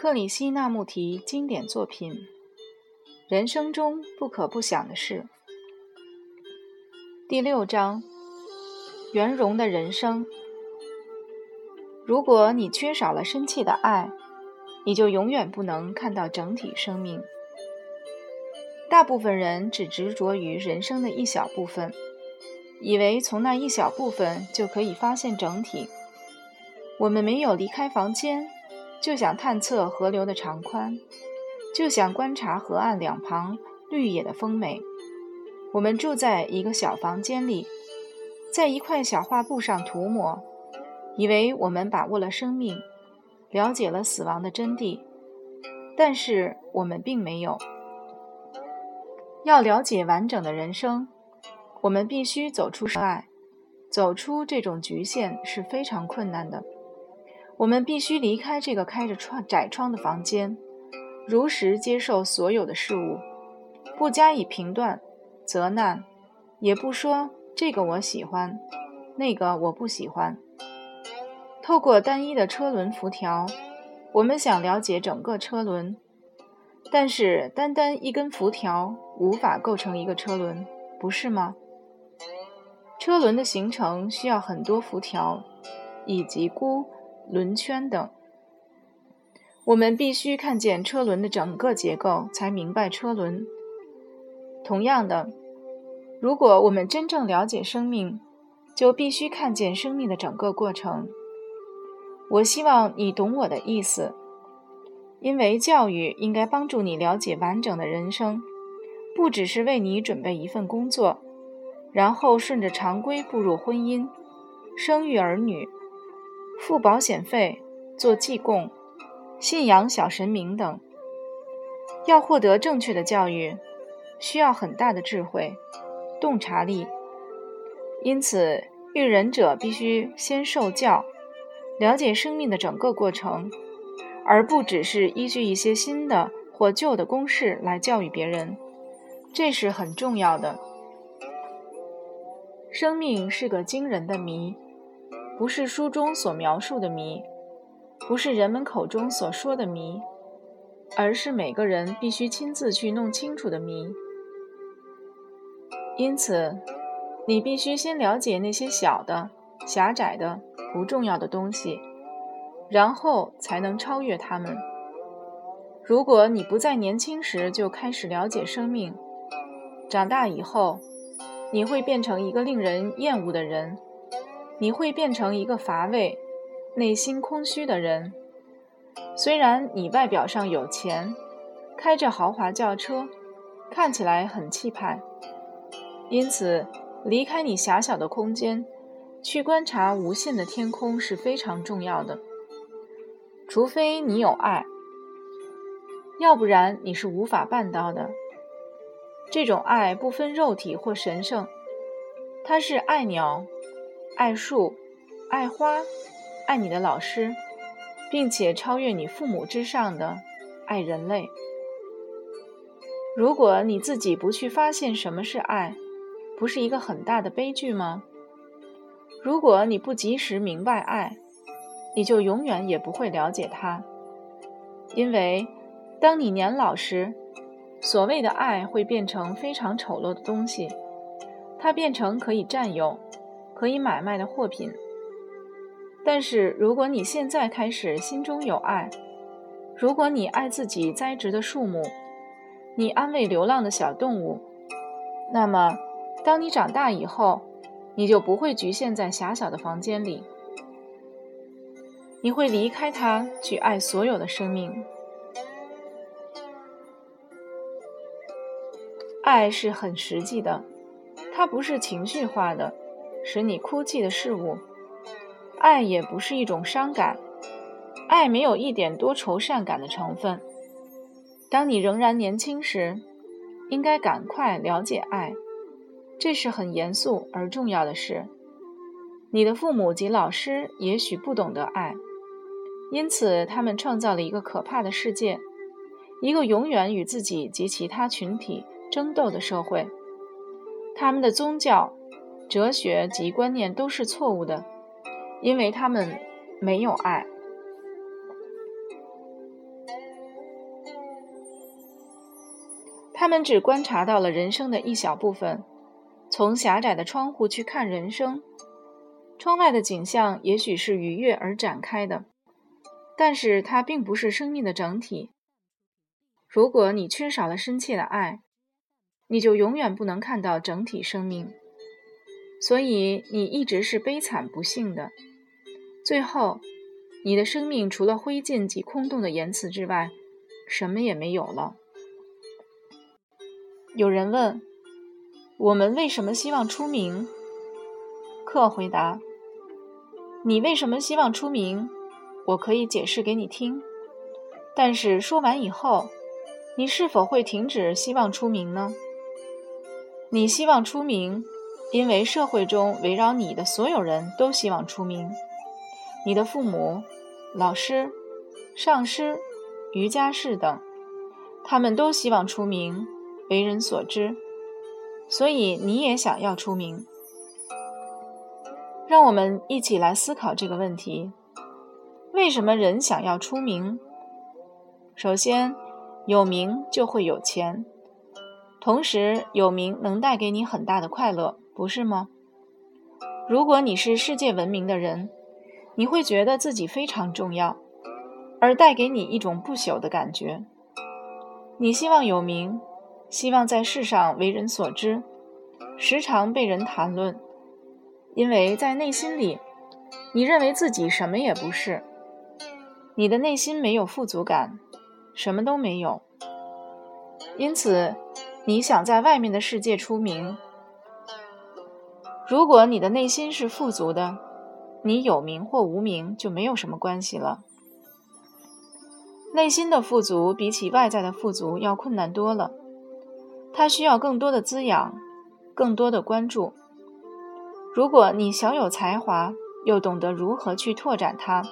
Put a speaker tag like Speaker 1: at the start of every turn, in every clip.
Speaker 1: 克里希那穆提经典作品：人生中不可不想的事。第六章：圆融的人生。如果你缺少了生气的爱，你就永远不能看到整体生命。大部分人只执着于人生的一小部分，以为从那一小部分就可以发现整体。我们没有离开房间，就想探测河流的长宽，就想观察河岸两旁绿野的丰美。我们住在一个小房间里，在一块小画布上涂抹，以为我们把握了生命。了解了死亡的真谛，但是我们并没有。要了解完整的人生，我们必须走出爱，走出这种局限是非常困难的。我们必须离开这个开着窗窄窗的房间，如实接受所有的事物，不加以评断、责难，也不说这个我喜欢，那个我不喜欢。透过单一的车轮辐条，我们想了解整个车轮，但是单单一根辐条无法构成一个车轮，不是吗？车轮的形成需要很多辐条，以及箍、轮圈等。我们必须看见车轮的整个结构，才明白车轮。同样的，如果我们真正了解生命，就必须看见生命的整个过程。我希望你懂我的意思，因为教育应该帮助你了解完整的人生，不只是为你准备一份工作，然后顺着常规步入婚姻、生育儿女、付保险费、做祭供、信仰小神明等。要获得正确的教育，需要很大的智慧、洞察力，因此育人者必须先受教。了解生命的整个过程，而不只是依据一些新的或旧的公式来教育别人，这是很重要的。生命是个惊人的谜，不是书中所描述的谜，不是人们口中所说的谜，而是每个人必须亲自去弄清楚的谜。因此，你必须先了解那些小的、狭窄的。不重要的东西，然后才能超越他们。如果你不在年轻时就开始了解生命，长大以后，你会变成一个令人厌恶的人，你会变成一个乏味、内心空虚的人。虽然你外表上有钱，开着豪华轿车，看起来很气派，因此离开你狭小的空间。去观察无限的天空是非常重要的，除非你有爱，要不然你是无法办到的。这种爱不分肉体或神圣，它是爱鸟、爱树、爱花、爱你的老师，并且超越你父母之上的爱人类。如果你自己不去发现什么是爱，不是一个很大的悲剧吗？如果你不及时明白爱，你就永远也不会了解它。因为当你年老时，所谓的爱会变成非常丑陋的东西，它变成可以占有、可以买卖的货品。但是如果你现在开始心中有爱，如果你爱自己栽植的树木，你安慰流浪的小动物，那么当你长大以后，你就不会局限在狭小的房间里，你会离开它，去爱所有的生命。爱是很实际的，它不是情绪化的，使你哭泣的事物。爱也不是一种伤感，爱没有一点多愁善感的成分。当你仍然年轻时，应该赶快了解爱。这是很严肃而重要的事。你的父母及老师也许不懂得爱，因此他们创造了一个可怕的世界，一个永远与自己及其他群体争斗的社会。他们的宗教、哲学及观念都是错误的因为他们没有爱。他们只观察到了人生的一小部分从狭窄的窗户去看人生。窗外的景象也许是愉悦而展开的但是它并不是生命的整体。如果你缺少了深切的爱你就永远不能看到整体生命。所以你一直是悲惨不幸的。最后，你的生命除了灰烬及空洞的言辞之外，什么也没有了。有人问：我们为什么希望出名？客回答：你为什么希望出名？我可以解释给你听。但是说完以后，你是否会停止希望出名呢？你希望出名，因为社会中围绕你的所有人都希望出名。你的父母、老师、上师、瑜伽士等，他们都希望出名，为人所知，所以你也想要出名。让我们一起来思考这个问题：为什么人想要出名？首先，有名就会有钱。同时，有名能带给你很大的快乐，不是吗？如果你是世界闻名的人，你会觉得自己非常重要，而带给你一种不朽的感觉。你希望有名，希望在世上为人所知，时常被人谈论，因为在内心里，你认为自己什么也不是，你的内心没有富足感，什么都没有，因此。你想在外面的世界出名，如果你的内心是富足的，你有名或无名就没有什么关系了。内心的富足比起外在的富足要困难多了，它需要更多的滋养，更多的关注。如果你小有才华，又懂得如何去拓展它，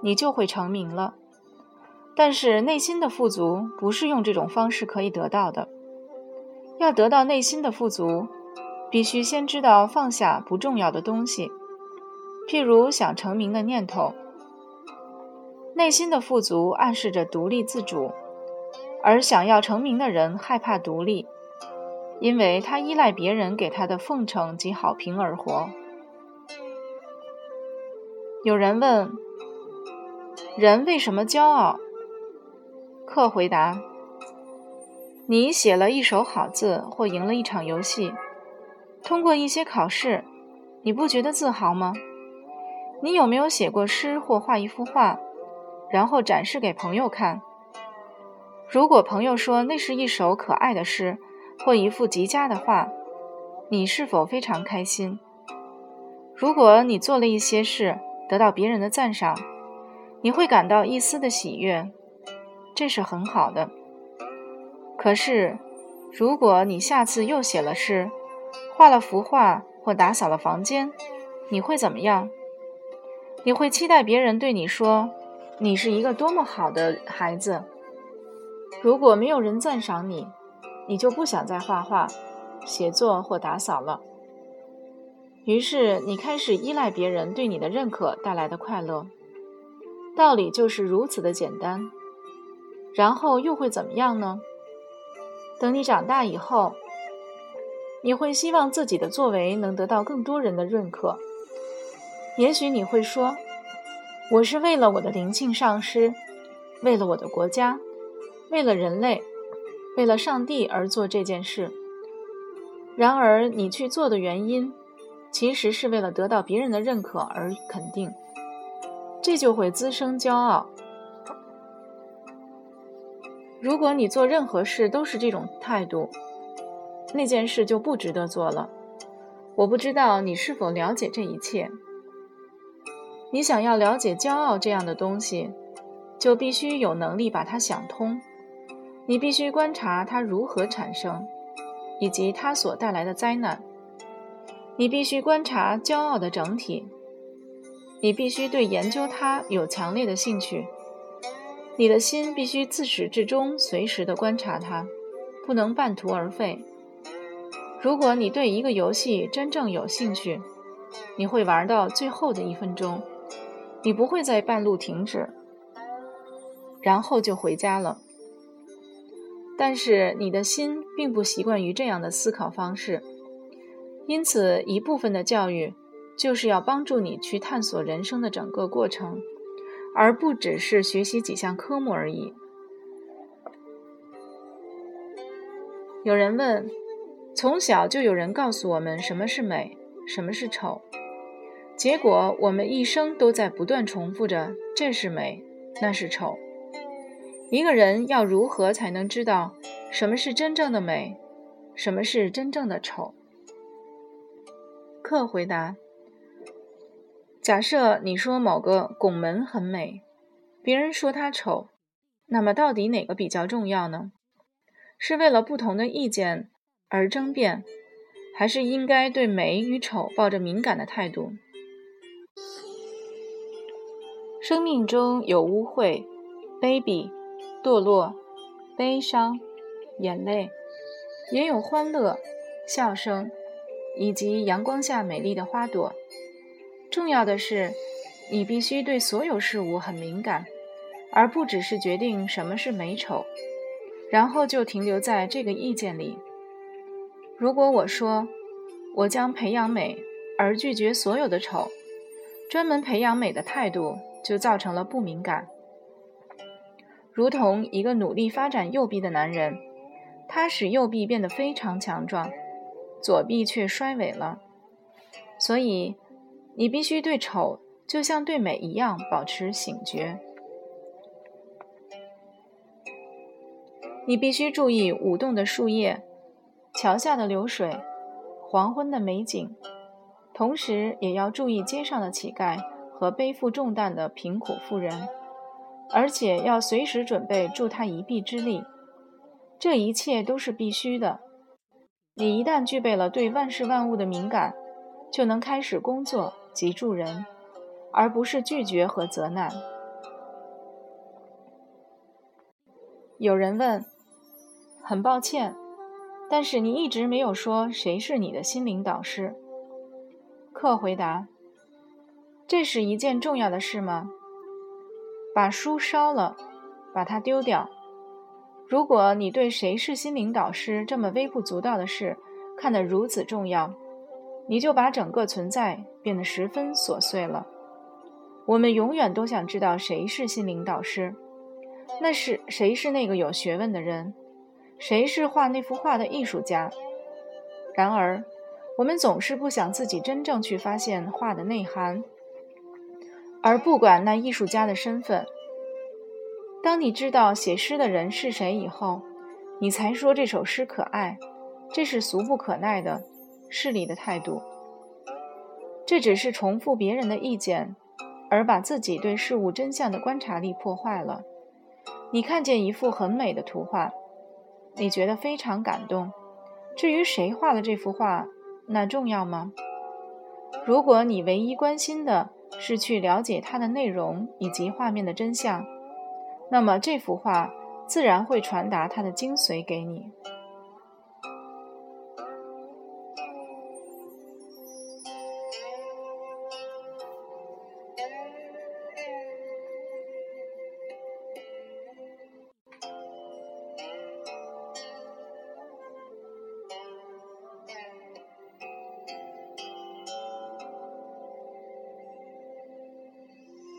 Speaker 1: 你就会成名了。但是内心的富足不是用这种方式可以得到的。要得到内心的富足，必须先知道放下不重要的东西，譬如想成名的念头。内心的富足暗示着独立自主，而想要成名的人害怕独立，因为他依赖别人给他的奉承及好评而活。有人问：人为什么骄傲？客回答。你写了一手好字，或赢了一场游戏，通过一些考试，你不觉得自豪吗？你有没有写过诗或画一幅画，然后展示给朋友看？如果朋友说那是一首可爱的诗或一幅极佳的画，你是否非常开心？如果你做了一些事得到别人的赞赏，你会感到一丝的喜悦，这是很好的。可是，如果你下次又写了诗，画了幅画或打扫了房间，你会怎么样？你会期待别人对你说：“你是一个多么好的孩子。”如果没有人赞赏你，你就不想再画画、写作或打扫了。于是，你开始依赖别人对你的认可带来的快乐。道理就是如此的简单。然后又会怎么样呢？等你长大以后，你会希望自己的作为能得到更多人的认可。也许你会说：“我是为了我的灵性上师，为了我的国家，为了人类，为了上帝而做这件事。”然而，你去做的原因，其实是为了得到别人的认可而肯定，这就会滋生骄傲。如果你做任何事都是这种态度，那件事就不值得做了。我不知道你是否了解这一切。你想要了解骄傲这样的东西，就必须有能力把它想通。你必须观察它如何产生，以及它所带来的灾难。你必须观察骄傲的整体。你必须对研究它有强烈的兴趣。你的心必须自始至终随时的观察它，不能半途而废。如果你对一个游戏真正有兴趣，你会玩到最后的一分钟，你不会在半路停止，然后就回家了。但是你的心并不习惯于这样的思考方式，因此一部分的教育就是要帮助你去探索人生的整个过程，而不只是学习几项科目而已。有人问：从小就有人告诉我们什么是美，什么是丑，结果我们一生都在不断重复着“这是美，那是丑”。一个人要如何才能知道什么是真正的美，什么是真正的丑？客回答：假设你说某个拱门很美，别人说它丑，那么到底哪个比较重要呢？是为了不同的意见而争辩，还是应该对美与丑抱着敏感的态度？生命中有污秽、卑鄙。堕落、悲伤、眼泪，也有欢乐、笑声，以及阳光下美丽的花朵。重要的是，你必须对所有事物很敏感，而不只是决定什么是美丑，然后就停留在这个意见里。如果我说我将培养美，而拒绝所有的丑，专门培养美的态度就造成了不敏感。如同一个努力发展右臂的男人，他使右臂变得非常强壮，左臂却衰萎了。所以，你必须对丑就像对美一样保持醒觉。你必须注意舞动的树叶、桥下的流水、黄昏的美景，同时也要注意街上的乞丐和背负重担的贫苦妇人。而且要随时准备助他一臂之力，这一切都是必须的。你一旦具备了对万事万物的敏感，就能开始工作及助人，而不是拒绝和责难。有人问：“很抱歉，但是你一直没有说谁是你的心灵导师。”克回答：“这是一件重要的事吗？”把书烧了，把它丢掉。如果你对谁是心灵导师这么微不足道的事看得如此重要，你就把整个存在变得十分琐碎了。我们永远都想知道谁是心灵导师，那是谁是那个有学问的人，谁是画那幅画的艺术家。然而，我们总是不想自己真正去发现画的内涵。而不管那艺术家的身份，当你知道写诗的人是谁以后，你才说这首诗可爱，这是俗不可耐的势利的态度。这只是重复别人的意见，而把自己对事物真相的观察力破坏了。你看见一幅很美的图画，你觉得非常感动。至于谁画的这幅画，那重要吗？如果你唯一关心的，是去了解它的内容以及画面的真相，那么这幅画自然会传达它的精髓给你。